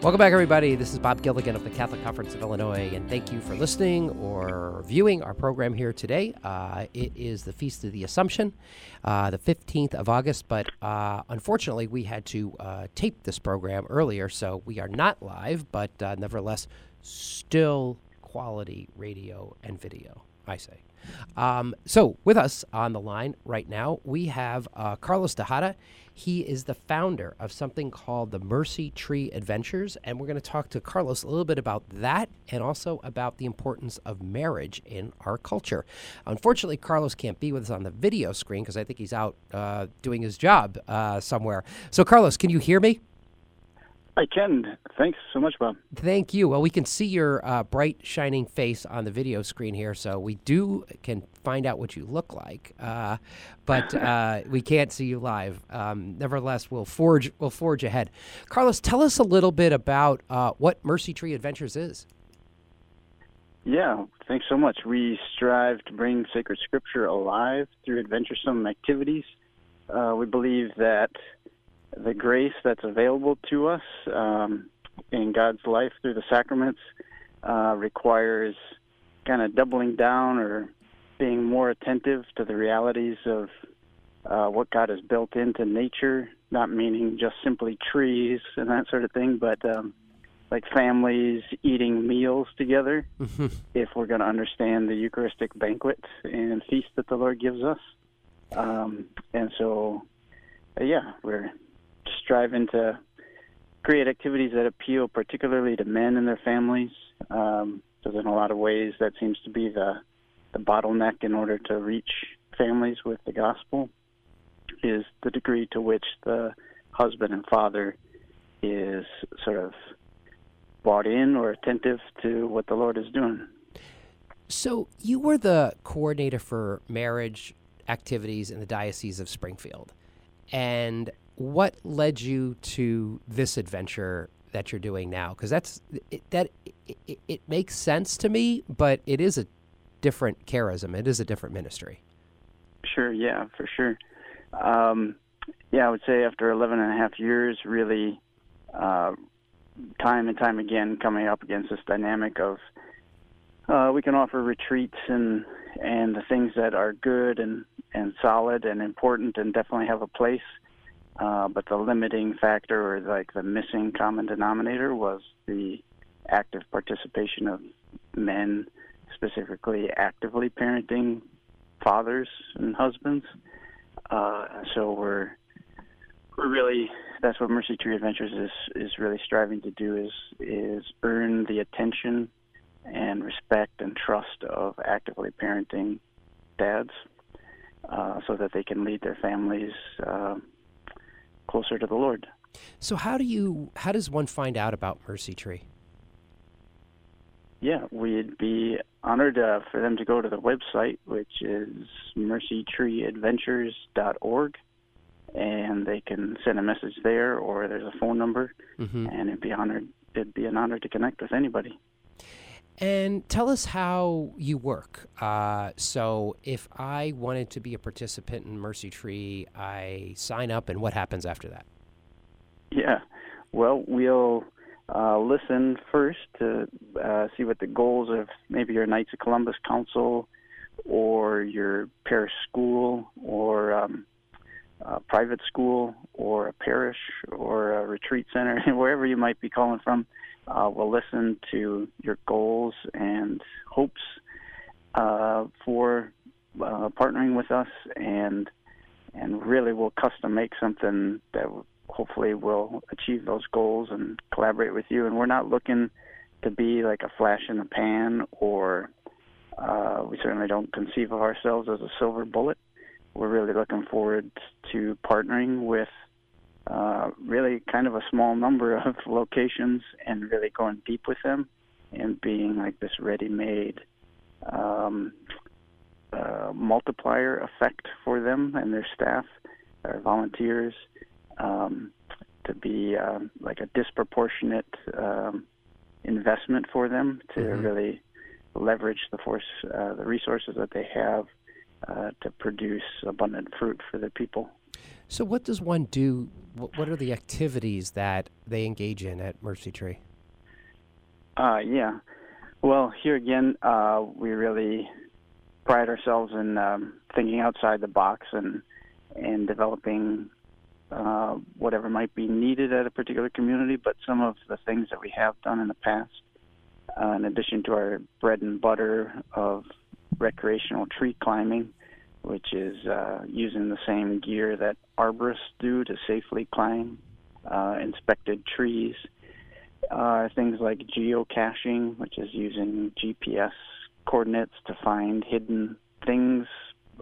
Welcome back, everybody. This is Bob Gilligan of the Catholic Conference of Illinois, and thank you for listening or viewing our program here today. Uh, it is the Feast of the Assumption, uh, the 15th of August, but uh, unfortunately, we had to uh, tape this program earlier, so we are not live, but uh, nevertheless, still quality radio and video, I say. Um, so, with us on the line right now, we have uh, Carlos Tejada. He is the founder of something called the Mercy Tree Adventures, and we're going to talk to Carlos a little bit about that and also about the importance of marriage in our culture. Unfortunately, Carlos can't be with us on the video screen because I think he's out uh, doing his job uh, somewhere. So, Carlos, can you hear me? I can. Thanks so much, Bob. Thank you. Well, we can see your uh, bright, shining face on the video screen here, so we do can find out what you look like, uh, but uh, we can't see you live. Um, nevertheless, we'll forge we'll forge ahead. Carlos, tell us a little bit about uh, what Mercy Tree Adventures is. Yeah, thanks so much. We strive to bring sacred scripture alive through adventuresome activities. Uh, we believe that the grace that's available to us um, in God's life through the sacraments uh, requires kind of doubling down or being more attentive to the realities of uh, what God has built into nature, not meaning just simply trees and that sort of thing, but um, like families eating meals together mm-hmm. if we're going to understand the Eucharistic banquet and feast that the Lord gives us. Um, and so, uh, yeah, we're striving to create activities that appeal particularly to men and their families. Um, because in a lot of ways that seems to be the the bottleneck in order to reach families with the gospel is the degree to which the husband and father is sort of bought in or attentive to what the Lord is doing. So you were the coordinator for marriage activities in the Diocese of Springfield. And what led you to this adventure that you're doing now? Because that's it, that it, it, makes sense to me, but it is a different charism. It is a different ministry. Sure. Yeah, for sure. Um, yeah, I would say after 11 and a half years, really, uh, time and time again, coming up against this dynamic of uh, we can offer retreats and and the things that are good and and solid and important and definitely have a place uh, but the limiting factor or like the missing common denominator was the active participation of men, specifically actively parenting fathers and husbands. Uh, so we're we're really that's what Mercy Tree Adventures is is really striving to do is is earn the attention and respect and trust of actively parenting dads, uh, so that they can lead their families uh, closer to the Lord. So how do you how does one find out about Mercy Tree? Yeah, we'd be honored uh, for them to go to the website, which is mercytreeadventures.org, and they can send a message there, or there's a phone number, mm-hmm. and it'd be honored. It'd be an honor to connect with anybody. And tell us how you work. Uh, so, if I wanted to be a participant in Mercy Tree, I sign up, and what happens after that? Yeah, well, we'll uh, listen first to uh, see what the goals of maybe your Knights of Columbus Council or your parish school or um, a private school or a parish or a retreat center, wherever you might be calling from uh, we'll listen to your goals and hopes uh, for uh, partnering with us, and and really we'll custom make something that hopefully will achieve those goals and collaborate with you. And we're not looking to be like a flash in the pan, or uh, we certainly don't conceive of ourselves as a silver bullet. We're really looking forward to partnering with uh, really kind of a small number of locations and really going deep with them and being like this ready-made um, uh, multiplier effect for them and their staff, their volunteers, um, to be um, like a disproportionate um, investment for them to mm-hmm. really leverage the force, uh, the resources that they have uh, to produce abundant fruit for the people. So, what does one do? What are the activities that they engage in at Mercy Tree? Uh, yeah. Well, here again, uh, we really pride ourselves in um, thinking outside the box and and developing uh, whatever might be needed at a particular community. But some of the things that we have done in the past, uh, in addition to our bread and butter of recreational tree climbing, which is uh, using the same gear that arborists do to safely climb uh, inspected trees. Uh, things like geocaching, which is using GPS coordinates to find hidden things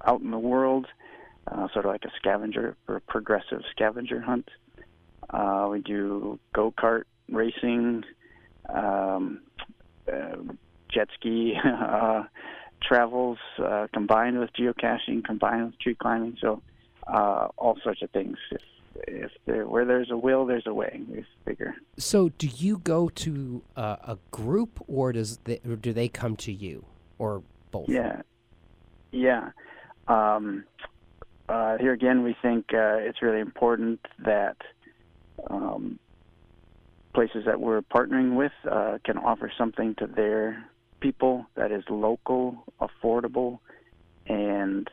out in the world, uh, sort of like a scavenger or progressive scavenger hunt. Uh, we do go kart racing, um, uh, jet ski uh, travels uh, combined with geocaching, combined with tree climbing. So uh, all sorts of things. If, if there, where there's a will, there's a way. We figure. So, do you go to uh, a group, or does they, or do they come to you, or both? Yeah, yeah. Um, uh, here again, we think uh, it's really important that um, places that we're partnering with uh, can offer something to their people that is local, affordable, and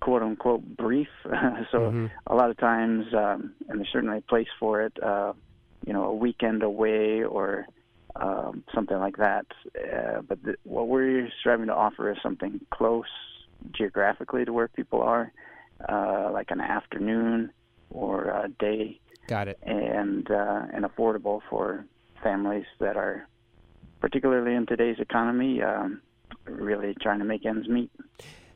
quote unquote brief. so mm-hmm. a lot of times, um, and there's certainly a place for it, uh, you know, a weekend away or um, something like that. Uh, but the, what we're striving to offer is something close geographically to where people are, uh, like an afternoon or a day. Got it. And uh, and affordable for families that are, particularly in today's economy, um, really trying to make ends meet.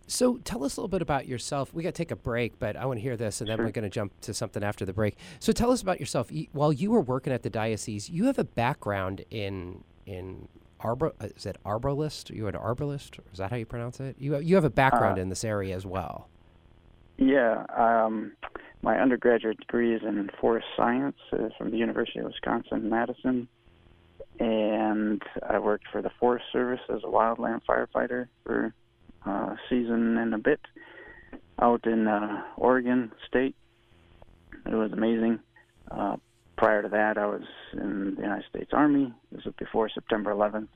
So tell us a little bit about yourself. We got to take a break, but I want to hear this, and then sure. we're going to jump to something after the break. So tell us about yourself. While you were working at the diocese, you have a background in in arbor. Uh, is it arborist? Are you an arborist? Is that how you pronounce it? You you have a background uh, in this area as well. Yeah, um, my undergraduate degree is in forest science uh, from the University of Wisconsin Madison, and I worked for the Forest Service as a wildland firefighter for uh, season and a bit out in uh, Oregon State. It was amazing. Uh, prior to that, I was in the United States Army. This was before September 11th.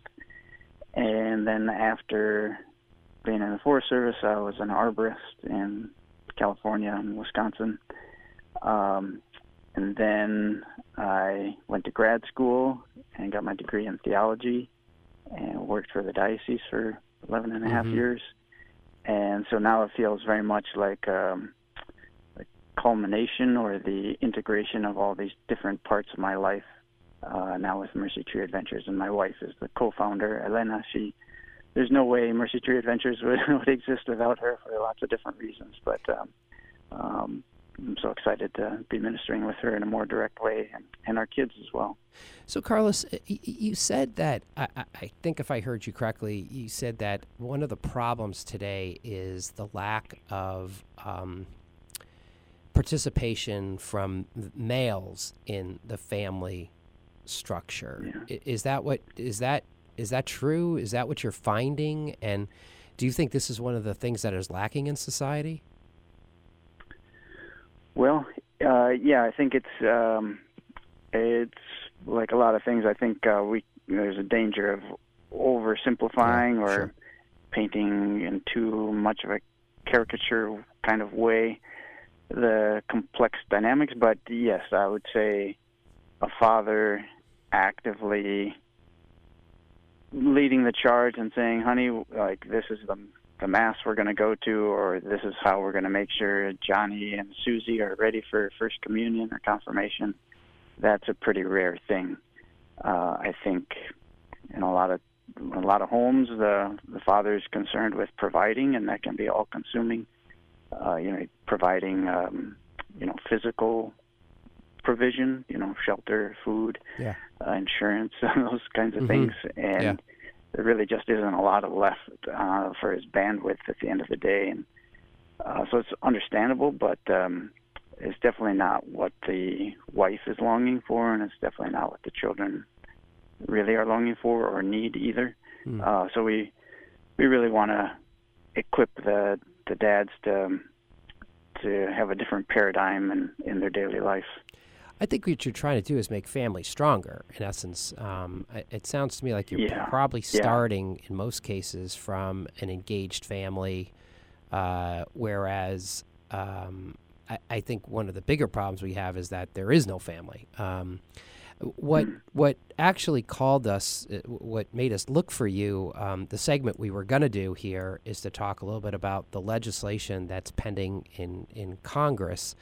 And then after being in the Forest Service, I was an arborist in California and Wisconsin. Um, and then I went to grad school and got my degree in theology and worked for the diocese for 11 and a half mm-hmm. years. And so now it feels very much like um, the culmination or the integration of all these different parts of my life uh, now with Mercy Tree Adventures. And my wife is the co-founder, Elena. She, there's no way Mercy Tree Adventures would, would exist without her for lots of different reasons. But um, um, I'm so excited to be ministering with her in a more direct way and, and our kids as well. So, Carlos, you said that, I, I, think if I heard you correctly, you said that one of the problems today is the lack of um, participation from males in the family structure. Yeah. Is that what is that is that true? Is that what you're finding? And do you think this is one of the things that is lacking in society? Uh, yeah, I think it's um, it's like a lot of things. I think uh, we there's a danger of oversimplifying yeah, or sure. painting in too much of a caricature kind of way the complex dynamics. But yes, I would say a father actively leading the charge and saying, "Honey, like this is the the mass we're going to go to, or this is how we're going to make sure Johnny and Susie are ready for First Communion or confirmation, that's a pretty rare thing. Uh, I think in a lot of a lot of homes, the the father is concerned with providing, and that can be all consuming. Uh, you know, providing um, you know physical provision, you know, shelter, food, yeah. uh, insurance, those kinds of mm-hmm. things, and. Yeah there really just isn't a lot of left uh, for his bandwidth at the end of the day, and uh, so it's understandable, but um, it's definitely not what the wife is longing for, and it's definitely not what the children really are longing for or need either. Mm. Uh, so we we really want to equip the the dads to to have a different paradigm in, in their daily life. I think what you're trying to do is make families stronger. In essence, um, it, it, sounds to me like you're yeah. probably starting, yeah. in most cases, from an engaged family, uh, whereas um, I, I, think one of the bigger problems we have is that there is no family. Um, what mm. what actually called us, uh, what made us look for you, um, the segment we were going to do here is to talk a little bit about the legislation that's pending in in Congress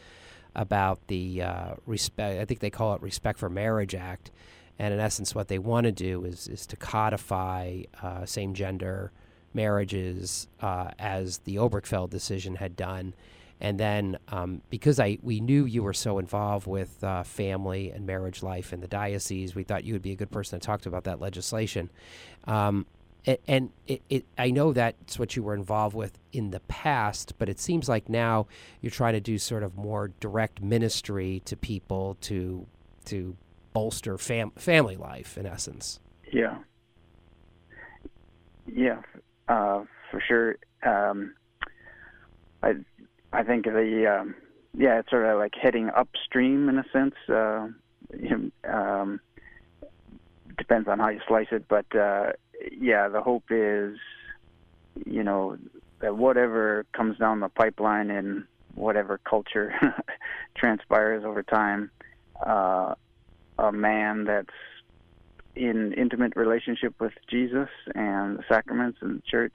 about the uh, respect. I think they call it Respect for Marriage Act, and in essence, what they want to do is is to codify uh, same gender marriages uh, as the Obergefell decision had done. And then, um, because I we knew you were so involved with uh, family and marriage life in the diocese, we thought you would be a good person to talk to about that legislation. Um, and it, it, I know that's what you were involved with in the past, but it seems like now you're trying to do sort of more direct ministry to people to to bolster fam- family life, in essence. Yeah, yeah, uh, for sure. Um, I I think the um, yeah, it's sort of like heading upstream in a sense. Uh, um, depends on how you slice it, but uh, yeah, the hope is, you know, that whatever comes down the pipeline and whatever culture transpires over time, uh, a man that's in intimate relationship with Jesus and the sacraments and the church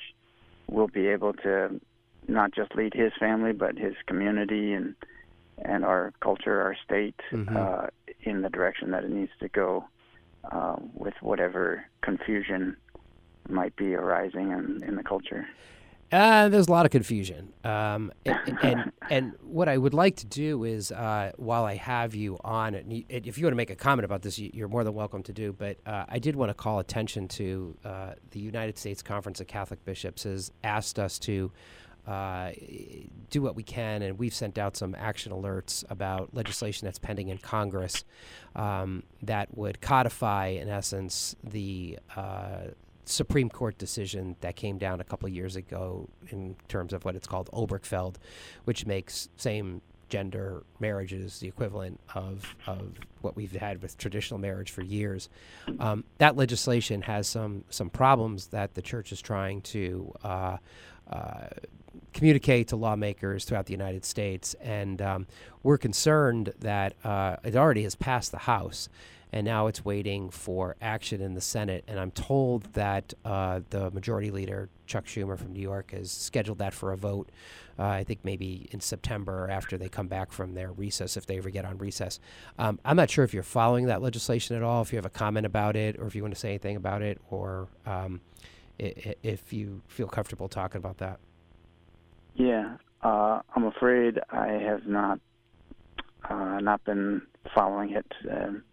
will be able to not just lead his family but his community and and our culture, our state, mm-hmm. uh, in the direction that it needs to go, uh, with whatever confusion might be arising in, in the culture? Uh, there's a lot of confusion. Um, and, and, and what I would like to do is, uh, while I have you on, and if you want to make a comment about this, you're more than welcome to do. But uh, I did want to call attention to uh, the United States Conference of Catholic Bishops has asked us to uh, do what we can, and we've sent out some action alerts about legislation that's pending in Congress um, that would codify, in essence, the uh, Supreme Court decision that came down a couple years ago in terms of what it's called Obergefell, which makes same gender marriages the equivalent of, of what we've had with traditional marriage for years. Um, that legislation has some some problems that the church is trying to uh, uh, communicate to lawmakers throughout the United States, and um, we're concerned that uh, it already has passed the House and now it's waiting for action in the Senate. And I'm told that uh, the Majority Leader Chuck Schumer from New York has scheduled that for a vote. Uh, I think maybe in September after they come back from their recess, if they ever get on recess. Um, I'm not sure if you're following that legislation at all. If you have a comment about it, or if you want to say anything about it, or um, if you feel comfortable talking about that. Yeah, uh, I'm afraid I have not uh, not been following it. Um,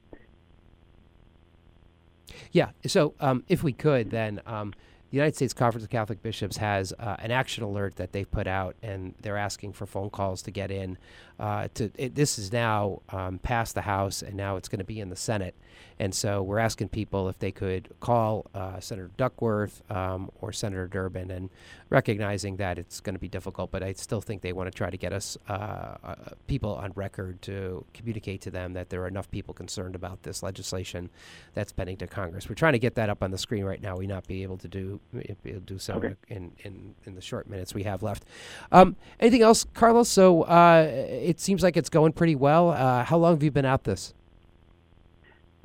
yeah. So um, if we could, then um, the United States Conference of Catholic Bishops has uh, an action alert that they've put out, and they're asking for phone calls to get in. Uh, to it, this is now um, past the House, and now it's going to be in the Senate. And so we're asking people if they could call uh, Senator Duckworth um, or Senator Durbin, and recognizing that it's going to be difficult, but I still think they want to try to get us uh, uh, people on record to communicate to them that there are enough people concerned about this legislation that's pending to Congress. We're trying to get that up on the screen right now. We not be able to do able to do so okay. in, in in the short minutes we have left. Um, anything else, Carlos? So uh, it seems like it's going pretty well. Uh, how long have you been at this?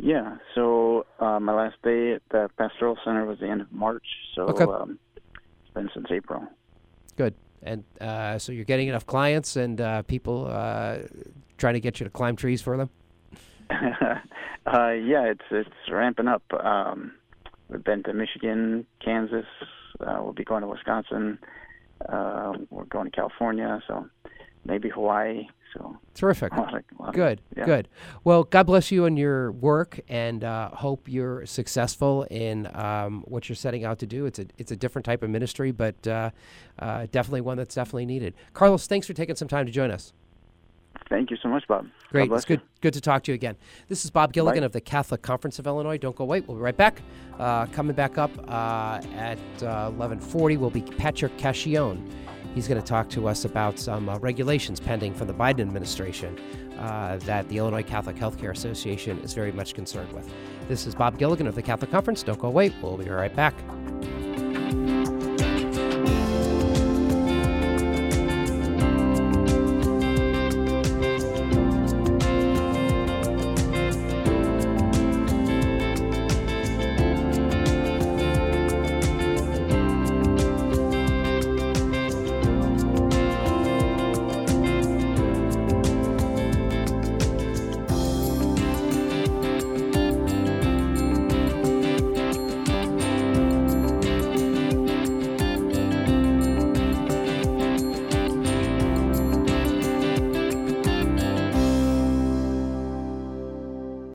Yeah, so uh, my last day at the pastoral center was the end of March, so okay. um, it's been since April. Good, and uh, so you're getting enough clients and uh, people uh, trying to get you to climb trees for them. Uh, yeah, it's it's ramping up. Um, we've been to Michigan, Kansas. Uh, we'll be going to Wisconsin. we're going to California, so maybe Hawaii. So terrific. Of, good, yeah. good. Well, God bless you and your work, and uh, hope you're successful in um, what you're setting out to do. It's a it's a different type of ministry, but uh, uh, definitely one that's definitely needed. Carlos, thanks for taking some time to join us. Thank you so much, Bob. Great. It's good you. good to talk to you again. This is Bob Gilligan Bye. of the Catholic Conference of Illinois. Don't go away. We'll be right back. Uh, coming back up uh, at 11:40 uh, will be Patrick Cacchione He's going to talk to us about some uh, regulations pending from the Biden administration uh, that the Illinois Catholic Healthcare Association is very much concerned with. This is Bob Gilligan of the Catholic Conference. Don't go away. We'll be right back.